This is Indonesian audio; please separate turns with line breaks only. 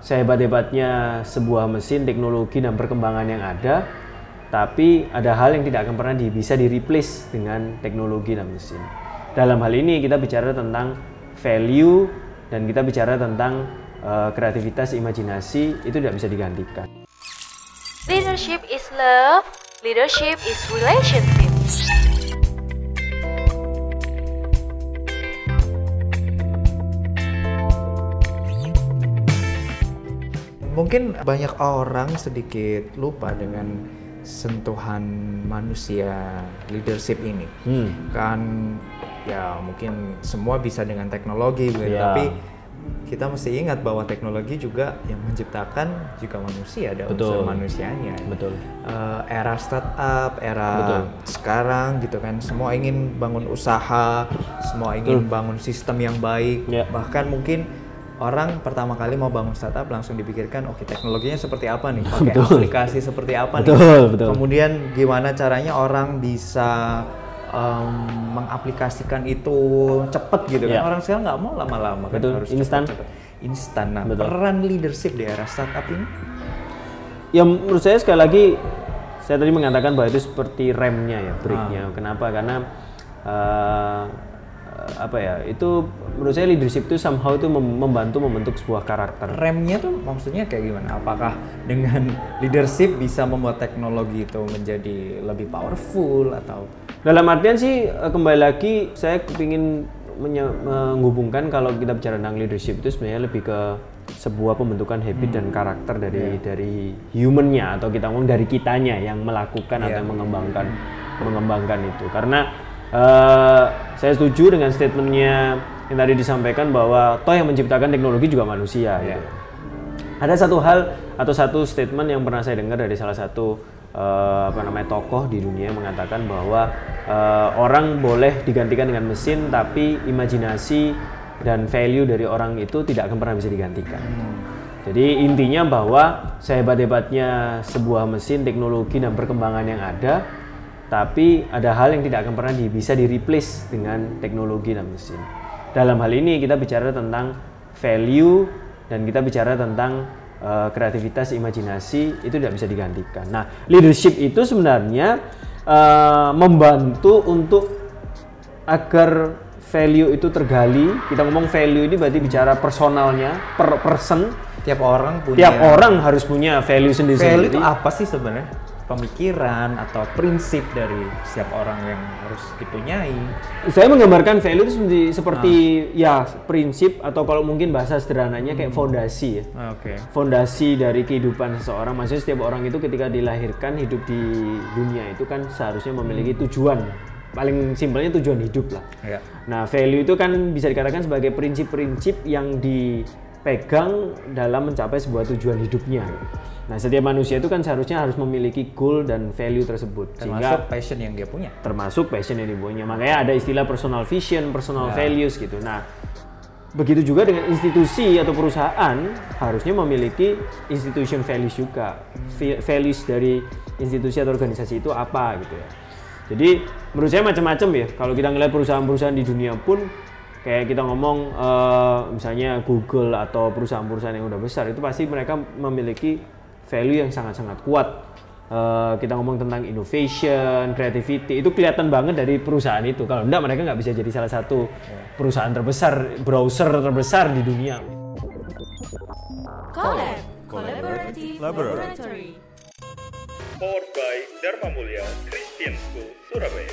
sehebat-hebatnya sebuah mesin, teknologi dan perkembangan yang ada, tapi ada hal yang tidak akan pernah di, bisa di replace dengan teknologi dan mesin. Dalam hal ini kita bicara tentang value dan kita bicara tentang uh, kreativitas, imajinasi itu tidak bisa digantikan.
Leadership is love, leadership is relationship.
Mungkin banyak orang sedikit lupa dengan sentuhan manusia leadership ini hmm. kan ya mungkin semua bisa dengan teknologi gitu yeah. tapi kita mesti ingat bahwa teknologi juga yang menciptakan juga manusia ada unsur manusianya
betul
uh, era startup era betul. sekarang gitu kan semua ingin bangun usaha semua ingin betul. bangun sistem yang baik yeah. bahkan mungkin orang pertama kali mau bangun startup langsung dipikirkan oke okay, teknologinya seperti apa nih pakai aplikasi seperti apa
betul,
nih
betul.
kemudian gimana caranya orang bisa um, mengaplikasikan itu cepet gitu yeah. kan ya. orang sekarang nggak mau lama-lama
kan harus instan
instan nah betul. peran leadership di era startup ini
ya menurut saya sekali lagi saya tadi mengatakan bahwa itu seperti remnya ya breaknya ah. kenapa karena uh, apa ya itu menurut saya leadership itu somehow itu membantu membentuk sebuah karakter
remnya tuh maksudnya kayak gimana apakah dengan leadership bisa membuat teknologi itu menjadi lebih powerful atau
dalam artian sih eh, kembali lagi saya ingin menghubungkan kalau kita bicara tentang leadership itu sebenarnya lebih ke sebuah pembentukan habit hmm. dan karakter dari yeah. dari humannya atau kita ngomong dari kitanya yang melakukan yeah. atau mengembangkan mengembangkan itu karena Uh, saya setuju dengan statementnya yang tadi disampaikan bahwa toh yang menciptakan teknologi juga manusia. Yeah. Gitu. Ada satu hal atau satu statement yang pernah saya dengar dari salah satu uh, apa namanya tokoh di dunia yang mengatakan bahwa uh, orang boleh digantikan dengan mesin, tapi imajinasi dan value dari orang itu tidak akan pernah bisa digantikan. Hmm. Jadi intinya bahwa sehebat-hebatnya sebuah mesin, teknologi dan perkembangan yang ada, tapi ada hal yang tidak akan pernah di, bisa di replace dengan teknologi dan mesin. Dalam hal ini kita bicara tentang value dan kita bicara tentang uh, kreativitas, imajinasi itu tidak bisa digantikan. Nah, leadership itu sebenarnya uh, membantu untuk agar value itu tergali. Kita ngomong value ini berarti bicara personalnya, per person.
Tiap orang punya.
Tiap orang harus punya value sendiri-sendiri.
Value itu apa sih sebenarnya? Pemikiran atau prinsip dari setiap orang yang harus dipunyai.
Saya menggambarkan value itu seperti, seperti nah. ya prinsip atau kalau mungkin bahasa sederhananya kayak hmm. fondasi ya.
Ah, oke. Okay.
Fondasi dari kehidupan seseorang. Maksudnya setiap orang itu ketika dilahirkan hidup di dunia itu kan seharusnya memiliki hmm. tujuan. Paling simpelnya tujuan hidup lah.
Ya.
Nah, value itu kan bisa dikatakan sebagai prinsip-prinsip yang dipegang dalam mencapai sebuah tujuan hidupnya. Nah, setiap manusia itu kan seharusnya harus memiliki goal dan value tersebut.
Termasuk sehingga passion yang dia punya.
Termasuk passion yang dia punya. Makanya ada istilah personal vision, personal ya. values gitu. Nah, begitu juga dengan institusi atau perusahaan harusnya memiliki institution values juga. Values dari institusi atau organisasi itu apa gitu ya. Jadi menurut saya macam-macam ya. Kalau kita ngeliat perusahaan-perusahaan di dunia pun kayak kita ngomong uh, misalnya Google atau perusahaan-perusahaan yang udah besar itu pasti mereka memiliki value yang sangat-sangat kuat. Uh, kita ngomong tentang innovation, creativity, itu kelihatan banget dari perusahaan itu. Kalau enggak, mereka nggak bisa jadi salah satu perusahaan terbesar, browser terbesar di dunia.
Collab, Collaborative Laboratory. Powered by Dharma Mulia Christian School, Surabaya.